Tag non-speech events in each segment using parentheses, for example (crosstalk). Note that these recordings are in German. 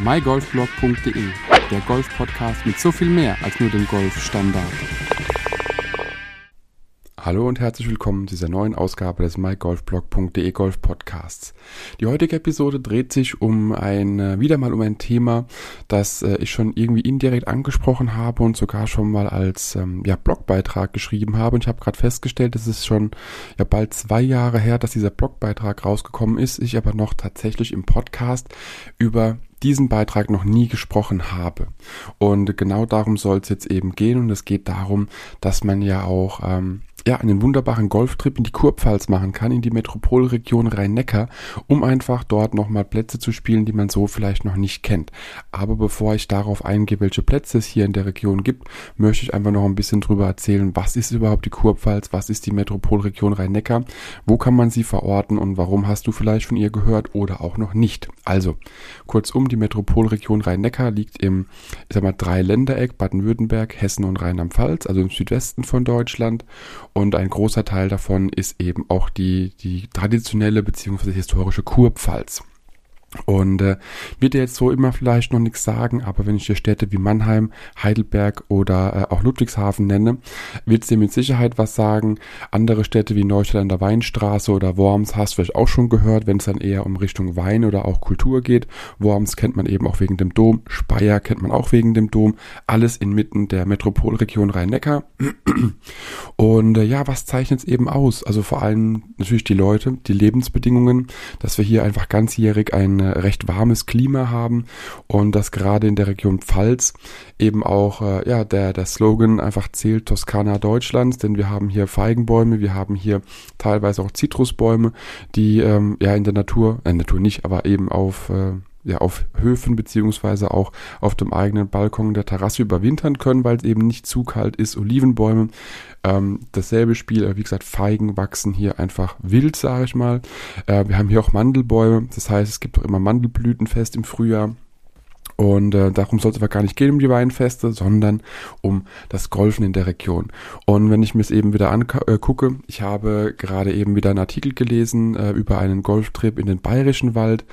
mygolfblog.de, der Golf-Podcast mit so viel mehr als nur dem Golfstandard. Hallo und herzlich willkommen zu dieser neuen Ausgabe des mygolfblog.de Golf Podcasts. Die heutige Episode dreht sich um ein, äh, wieder mal um ein Thema, das äh, ich schon irgendwie indirekt angesprochen habe und sogar schon mal als ähm, ja, Blogbeitrag geschrieben habe. Und ich habe gerade festgestellt, es ist schon ja bald zwei Jahre her, dass dieser Blogbeitrag rausgekommen ist, ich aber noch tatsächlich im Podcast über diesen Beitrag noch nie gesprochen habe. Und genau darum soll es jetzt eben gehen. Und es geht darum, dass man ja auch ähm, ja, einen wunderbaren Golftrip in die Kurpfalz machen kann, in die Metropolregion Rhein-Neckar, um einfach dort nochmal Plätze zu spielen, die man so vielleicht noch nicht kennt. Aber bevor ich darauf eingehe, welche Plätze es hier in der Region gibt, möchte ich einfach noch ein bisschen drüber erzählen, was ist überhaupt die Kurpfalz, was ist die Metropolregion Rhein-Neckar, wo kann man sie verorten und warum hast du vielleicht von ihr gehört oder auch noch nicht. Also, kurzum, die Metropolregion Rhein-Neckar liegt im, ich sag mal, Dreiländereck Baden-Württemberg, Hessen und Rheinland-Pfalz, also im Südwesten von Deutschland und ein großer Teil davon ist eben auch die, die traditionelle bzw. historische Kurpfalz. Und äh, wird dir jetzt so immer vielleicht noch nichts sagen, aber wenn ich dir Städte wie Mannheim, Heidelberg oder äh, auch Ludwigshafen nenne, wird es dir mit Sicherheit was sagen. Andere Städte wie Neustadt an der Weinstraße oder Worms hast du vielleicht auch schon gehört, wenn es dann eher um Richtung Wein oder auch Kultur geht. Worms kennt man eben auch wegen dem Dom, Speyer kennt man auch wegen dem Dom. Alles inmitten der Metropolregion Rhein-Neckar. (clears throat) Und äh, ja, was zeichnet es eben aus? Also vor allem natürlich die Leute, die Lebensbedingungen, dass wir hier einfach ganzjährig ein recht warmes Klima haben und dass gerade in der Region Pfalz eben auch äh, ja der der Slogan einfach zählt Toskana Deutschlands, denn wir haben hier Feigenbäume, wir haben hier teilweise auch Zitrusbäume, die ähm, ja in der Natur, äh, Natur nicht, aber eben auf äh, ja, auf Höfen beziehungsweise auch auf dem eigenen Balkon der Terrasse überwintern können, weil es eben nicht zu kalt ist. Olivenbäume, ähm, dasselbe Spiel, wie gesagt, Feigen wachsen hier einfach wild, sage ich mal. Äh, wir haben hier auch Mandelbäume, das heißt, es gibt auch immer Mandelblütenfest im Frühjahr. Und äh, darum soll es aber gar nicht gehen um die Weinfeste, sondern um das Golfen in der Region. Und wenn ich mir es eben wieder angucke, äh, ich habe gerade eben wieder einen Artikel gelesen äh, über einen Golftrip in den Bayerischen Wald.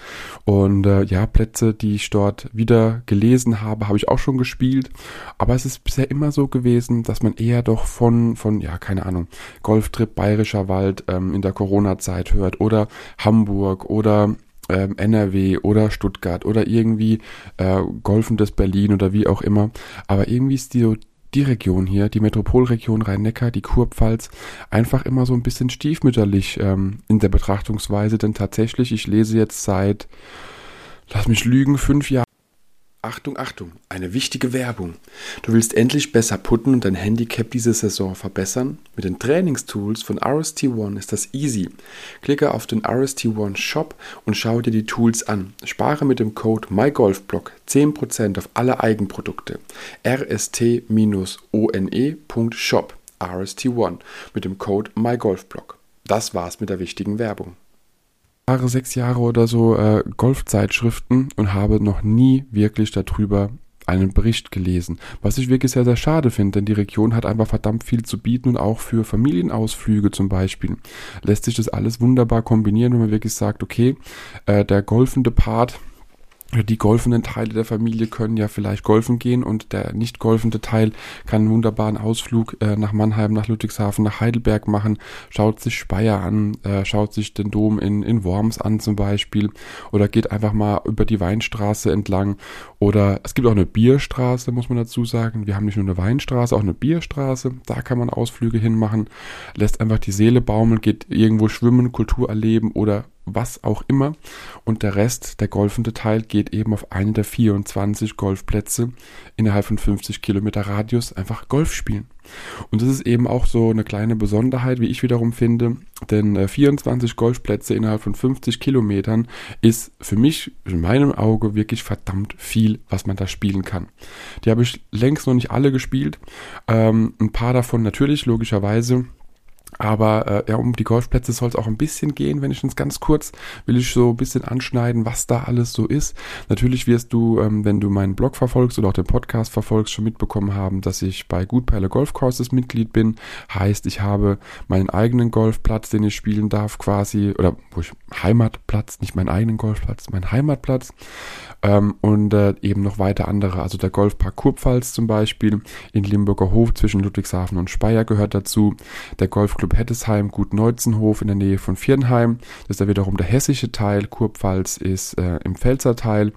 Und äh, ja, Plätze, die ich dort wieder gelesen habe, habe ich auch schon gespielt. Aber es ist bisher immer so gewesen, dass man eher doch von, von ja, keine Ahnung, Golftrip Bayerischer Wald ähm, in der Corona-Zeit hört oder Hamburg oder ähm, NRW oder Stuttgart oder irgendwie äh, golfendes Berlin oder wie auch immer. Aber irgendwie ist die, die Region hier, die Metropolregion Rhein-Neckar, die Kurpfalz, einfach immer so ein bisschen stiefmütterlich ähm, in der Betrachtungsweise. Denn tatsächlich, ich lese jetzt seit, lass mich lügen, fünf Jahren. Achtung, Achtung, eine wichtige Werbung. Du willst endlich besser putten und dein Handicap diese Saison verbessern? Mit den Trainingstools von RST One ist das easy. Klicke auf den RST One Shop und schau dir die Tools an. Spare mit dem Code MyGolfBlock 10% auf alle Eigenprodukte. rst-one.shop RST One mit dem Code MyGolfBlock. Das war's mit der wichtigen Werbung. Jahre, sechs Jahre oder so äh, Golfzeitschriften und habe noch nie wirklich darüber einen Bericht gelesen. Was ich wirklich sehr, sehr schade finde, denn die Region hat einfach verdammt viel zu bieten und auch für Familienausflüge zum Beispiel lässt sich das alles wunderbar kombinieren, wenn man wirklich sagt, okay, äh, der golfende Part die golfenden Teile der Familie können ja vielleicht golfen gehen und der nicht golfende Teil kann einen wunderbaren Ausflug äh, nach Mannheim, nach Ludwigshafen, nach Heidelberg machen, schaut sich Speyer an, äh, schaut sich den Dom in, in Worms an zum Beispiel. Oder geht einfach mal über die Weinstraße entlang. Oder es gibt auch eine Bierstraße, muss man dazu sagen. Wir haben nicht nur eine Weinstraße, auch eine Bierstraße, da kann man Ausflüge hinmachen, lässt einfach die Seele baumeln, geht irgendwo schwimmen, Kultur erleben oder was auch immer. Und der Rest, der golfende Teil, geht eben auf einen der 24 Golfplätze innerhalb von 50 Kilometer Radius einfach Golf spielen. Und das ist eben auch so eine kleine Besonderheit, wie ich wiederum finde, denn 24 äh, Golfplätze innerhalb von 50 Kilometern ist für mich, in meinem Auge, wirklich verdammt viel, was man da spielen kann. Die habe ich längst noch nicht alle gespielt. Ähm, ein paar davon natürlich, logischerweise Aber äh, ja, um die Golfplätze soll es auch ein bisschen gehen, wenn ich uns ganz kurz will ich so ein bisschen anschneiden, was da alles so ist. Natürlich wirst du, ähm, wenn du meinen Blog verfolgst oder auch den Podcast verfolgst, schon mitbekommen haben, dass ich bei Gutperle Golf Courses Mitglied bin. Heißt, ich habe meinen eigenen Golfplatz, den ich spielen darf, quasi, oder wo ich Heimatplatz, nicht meinen eigenen Golfplatz, mein Heimatplatz. Ähm, und äh, eben noch weiter andere. Also der Golfpark Kurpfalz zum Beispiel in Limburger Hof zwischen Ludwigshafen und Speyer gehört dazu. Der Golfclub Hettesheim, Gut Neutzenhof in der Nähe von Viernheim. Das ist da wiederum der hessische Teil. Kurpfalz ist äh, im Pfälzer Teil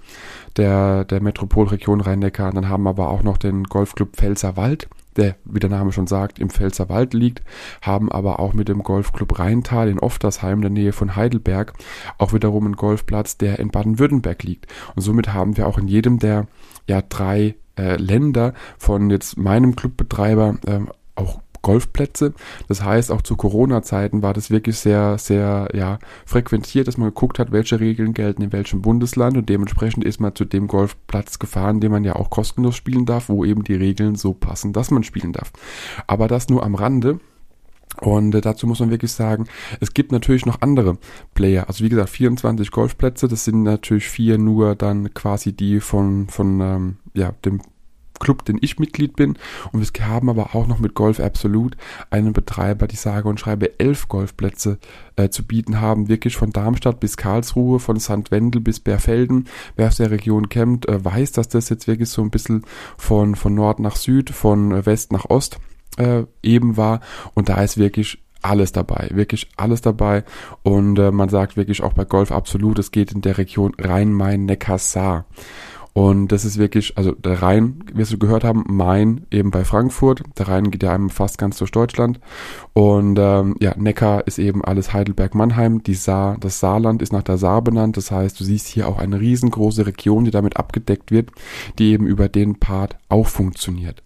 der, der Metropolregion Rhein-Neckar. Dann haben wir aber auch noch den Golfclub Pfälzerwald der, wie der Name schon sagt, im Pfälzerwald liegt, haben aber auch mit dem Golfclub Rheintal in Oftersheim, in der Nähe von Heidelberg, auch wiederum einen Golfplatz, der in Baden-Württemberg liegt. Und somit haben wir auch in jedem der ja drei äh, Länder von jetzt meinem Clubbetreiber äh, auch Golfplätze. Das heißt, auch zu Corona-Zeiten war das wirklich sehr, sehr ja, frequentiert, dass man geguckt hat, welche Regeln gelten in welchem Bundesland und dementsprechend ist man zu dem Golfplatz gefahren, den man ja auch kostenlos spielen darf, wo eben die Regeln so passen, dass man spielen darf. Aber das nur am Rande. Und äh, dazu muss man wirklich sagen, es gibt natürlich noch andere Player. Also wie gesagt, 24 Golfplätze, das sind natürlich vier nur dann quasi die von, von ähm, ja, dem Club, den ich Mitglied bin. Und wir haben aber auch noch mit Golf Absolute einen Betreiber, die sage und schreibe elf Golfplätze äh, zu bieten haben. Wirklich von Darmstadt bis Karlsruhe, von St. Wendel bis Berfelden. Wer aus der Region kennt, äh, weiß, dass das jetzt wirklich so ein bisschen von, von Nord nach Süd, von äh, West nach Ost äh, eben war. Und da ist wirklich alles dabei, wirklich alles dabei. Und äh, man sagt wirklich auch bei Golf Absolut, es geht in der Region Rhein-Main-Neckar-Saar. Und das ist wirklich, also der Rhein, wie wir gehört haben, Main eben bei Frankfurt. Der Rhein geht ja einem fast ganz durch Deutschland. Und ähm, ja, Neckar ist eben alles Heidelberg-Mannheim. Die Saar, das Saarland ist nach der Saar benannt. Das heißt, du siehst hier auch eine riesengroße Region, die damit abgedeckt wird, die eben über den Part auch funktioniert.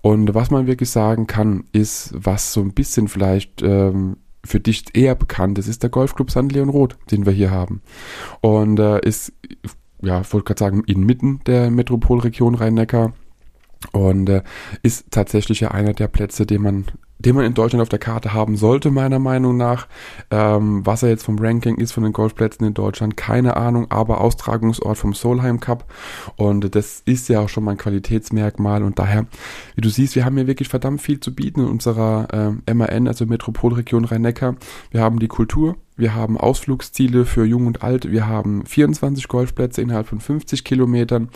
Und was man wirklich sagen kann, ist, was so ein bisschen vielleicht ähm, für dich eher bekannt ist, ist der Golfclub St. Leon Roth, den wir hier haben. Und äh, ist ja, wollte gerade sagen, inmitten der Metropolregion Rhein-Neckar und äh, ist tatsächlich ja einer der Plätze, den man den man in Deutschland auf der Karte haben sollte, meiner Meinung nach. Ähm, was er jetzt vom Ranking ist von den Golfplätzen in Deutschland, keine Ahnung, aber Austragungsort vom Solheim Cup. Und das ist ja auch schon mal ein Qualitätsmerkmal. Und daher, wie du siehst, wir haben hier wirklich verdammt viel zu bieten in unserer äh, MAN, also Metropolregion Rhein-Neckar. Wir haben die Kultur, wir haben Ausflugsziele für Jung und Alt. Wir haben 24 Golfplätze innerhalb von 50 Kilometern.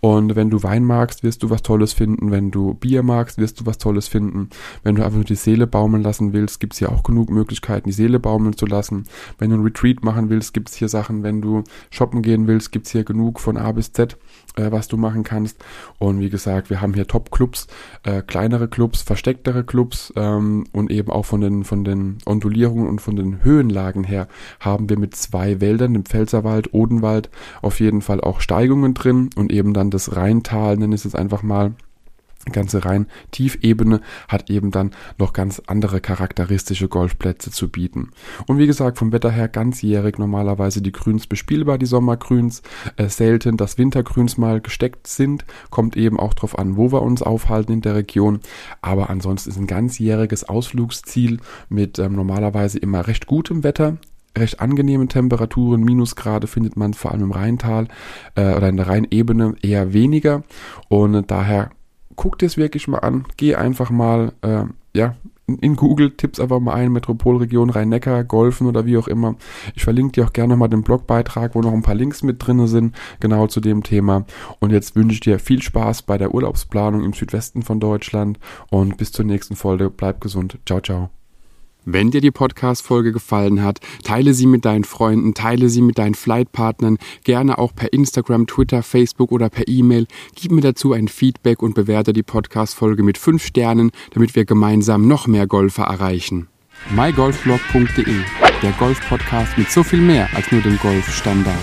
Und wenn du Wein magst, wirst du was Tolles finden. Wenn du Bier magst, wirst du was Tolles finden. Wenn du einfach nur die Seele baumeln lassen willst, gibt's hier auch genug Möglichkeiten, die Seele baumeln zu lassen. Wenn du ein Retreat machen willst, gibt's hier Sachen. Wenn du shoppen gehen willst, gibt's hier genug von A bis Z, was du machen kannst. Und wie gesagt, wir haben hier Top-Clubs, äh, kleinere Clubs, verstecktere Clubs ähm, und eben auch von den, von den Ondulierungen und von den Höhenlagen her haben wir mit zwei Wäldern, dem Pfälzerwald, Odenwald, auf jeden Fall auch Steigungen drin und eben dann das Rheintal, nenne ich es jetzt einfach mal, ganze rein Tiefebene hat eben dann noch ganz andere charakteristische Golfplätze zu bieten. Und wie gesagt, vom Wetter her ganzjährig normalerweise die Grüns bespielbar, die Sommergrüns, äh, selten, dass Wintergrüns mal gesteckt sind, kommt eben auch drauf an, wo wir uns aufhalten in der Region, aber ansonsten ist ein ganzjähriges Ausflugsziel mit ähm, normalerweise immer recht gutem Wetter, recht angenehmen Temperaturen, Minusgrade findet man vor allem im Rheintal äh, oder in der Rheinebene eher weniger. Und daher guck dir es wirklich mal an, geh einfach mal, äh, ja, in, in Google, tipp's einfach mal ein, Metropolregion Rhein-Neckar, Golfen oder wie auch immer. Ich verlinke dir auch gerne nochmal den Blogbeitrag, wo noch ein paar Links mit drin sind, genau zu dem Thema. Und jetzt wünsche ich dir viel Spaß bei der Urlaubsplanung im Südwesten von Deutschland und bis zur nächsten Folge. Bleib gesund. Ciao, ciao. Wenn dir die Podcast-Folge gefallen hat, teile sie mit deinen Freunden, teile sie mit deinen Flightpartnern, gerne auch per Instagram, Twitter, Facebook oder per E-Mail. Gib mir dazu ein Feedback und bewerte die Podcast-Folge mit 5 Sternen, damit wir gemeinsam noch mehr Golfer erreichen. mygolfblog.de, der Golf-Podcast mit so viel mehr als nur dem Golfstandard.